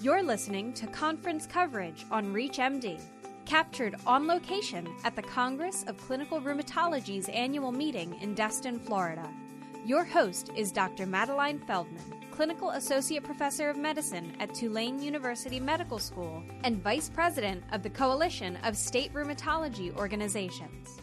You're listening to conference coverage on ReachMD, captured on location at the Congress of Clinical Rheumatology's annual meeting in Destin, Florida. Your host is Dr. Madeline Feldman, Clinical Associate Professor of Medicine at Tulane University Medical School and Vice President of the Coalition of State Rheumatology Organizations.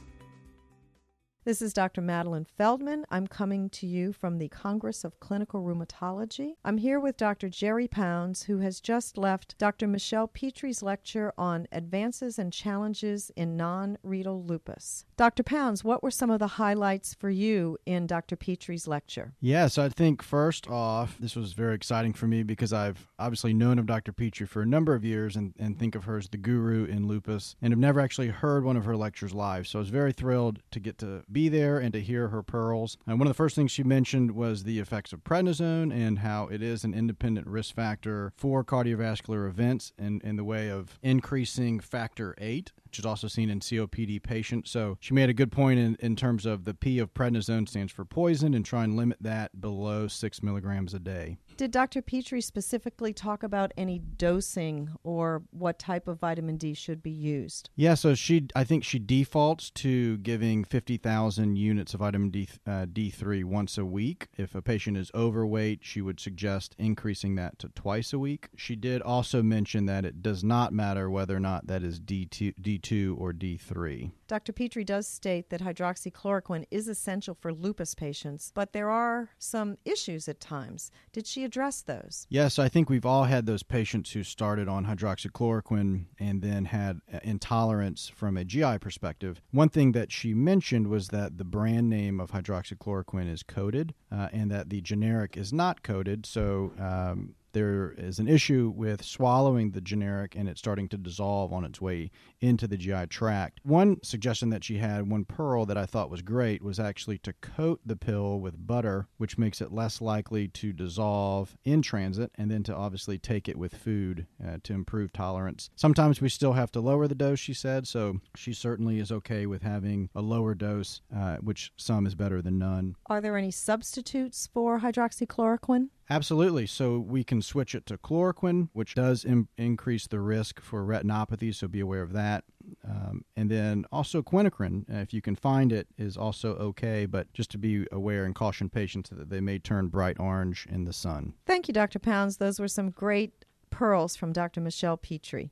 This is Dr. Madeline Feldman. I'm coming to you from the Congress of Clinical Rheumatology. I'm here with Dr. Jerry Pounds, who has just left Dr. Michelle Petri's lecture on advances and challenges in non renal lupus. Dr. Pounds, what were some of the highlights for you in Dr. Petri's lecture? Yes, I think first off, this was very exciting for me because I've obviously known of Dr. Petri for a number of years and, and think of her as the guru in lupus and have never actually heard one of her lectures live. So I was very thrilled to get to be there and to hear her pearls. And one of the first things she mentioned was the effects of prednisone and how it is an independent risk factor for cardiovascular events in, in the way of increasing factor 8 which is also seen in COPD patients. So she made a good point in, in terms of the P of prednisone stands for poison and try and limit that below six milligrams a day. Did Dr. Petri specifically talk about any dosing or what type of vitamin D should be used? Yeah, so she, I think she defaults to giving 50,000 units of vitamin D, uh, D3 once a week. If a patient is overweight, she would suggest increasing that to twice a week. She did also mention that it does not matter whether or not that is D2, D2 or D3. Dr. Petri does state that hydroxychloroquine is essential for lupus patients, but there are some issues at times. Did she address those? Yes, I think we've all had those patients who started on hydroxychloroquine and then had intolerance from a GI perspective. One thing that she mentioned was that the brand name of hydroxychloroquine is coded uh, and that the generic is not coded. So, um, there is an issue with swallowing the generic and it starting to dissolve on its way into the GI tract. One suggestion that she had, one pearl that I thought was great, was actually to coat the pill with butter, which makes it less likely to dissolve in transit, and then to obviously take it with food uh, to improve tolerance. Sometimes we still have to lower the dose, she said, so she certainly is okay with having a lower dose, uh, which some is better than none. Are there any substitutes for hydroxychloroquine? Absolutely. So we can switch it to chloroquine, which does Im- increase the risk for retinopathy, so be aware of that. Um, and then also quinacrine, if you can find it, is also okay, but just to be aware and caution patients that they may turn bright orange in the sun. Thank you, Dr. Pounds. Those were some great pearls from Dr. Michelle Petri.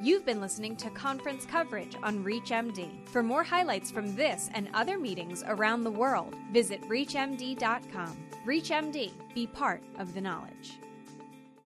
You've been listening to conference coverage on ReachMD. For more highlights from this and other meetings around the world, visit ReachMD.com. ReachMD, be part of the knowledge.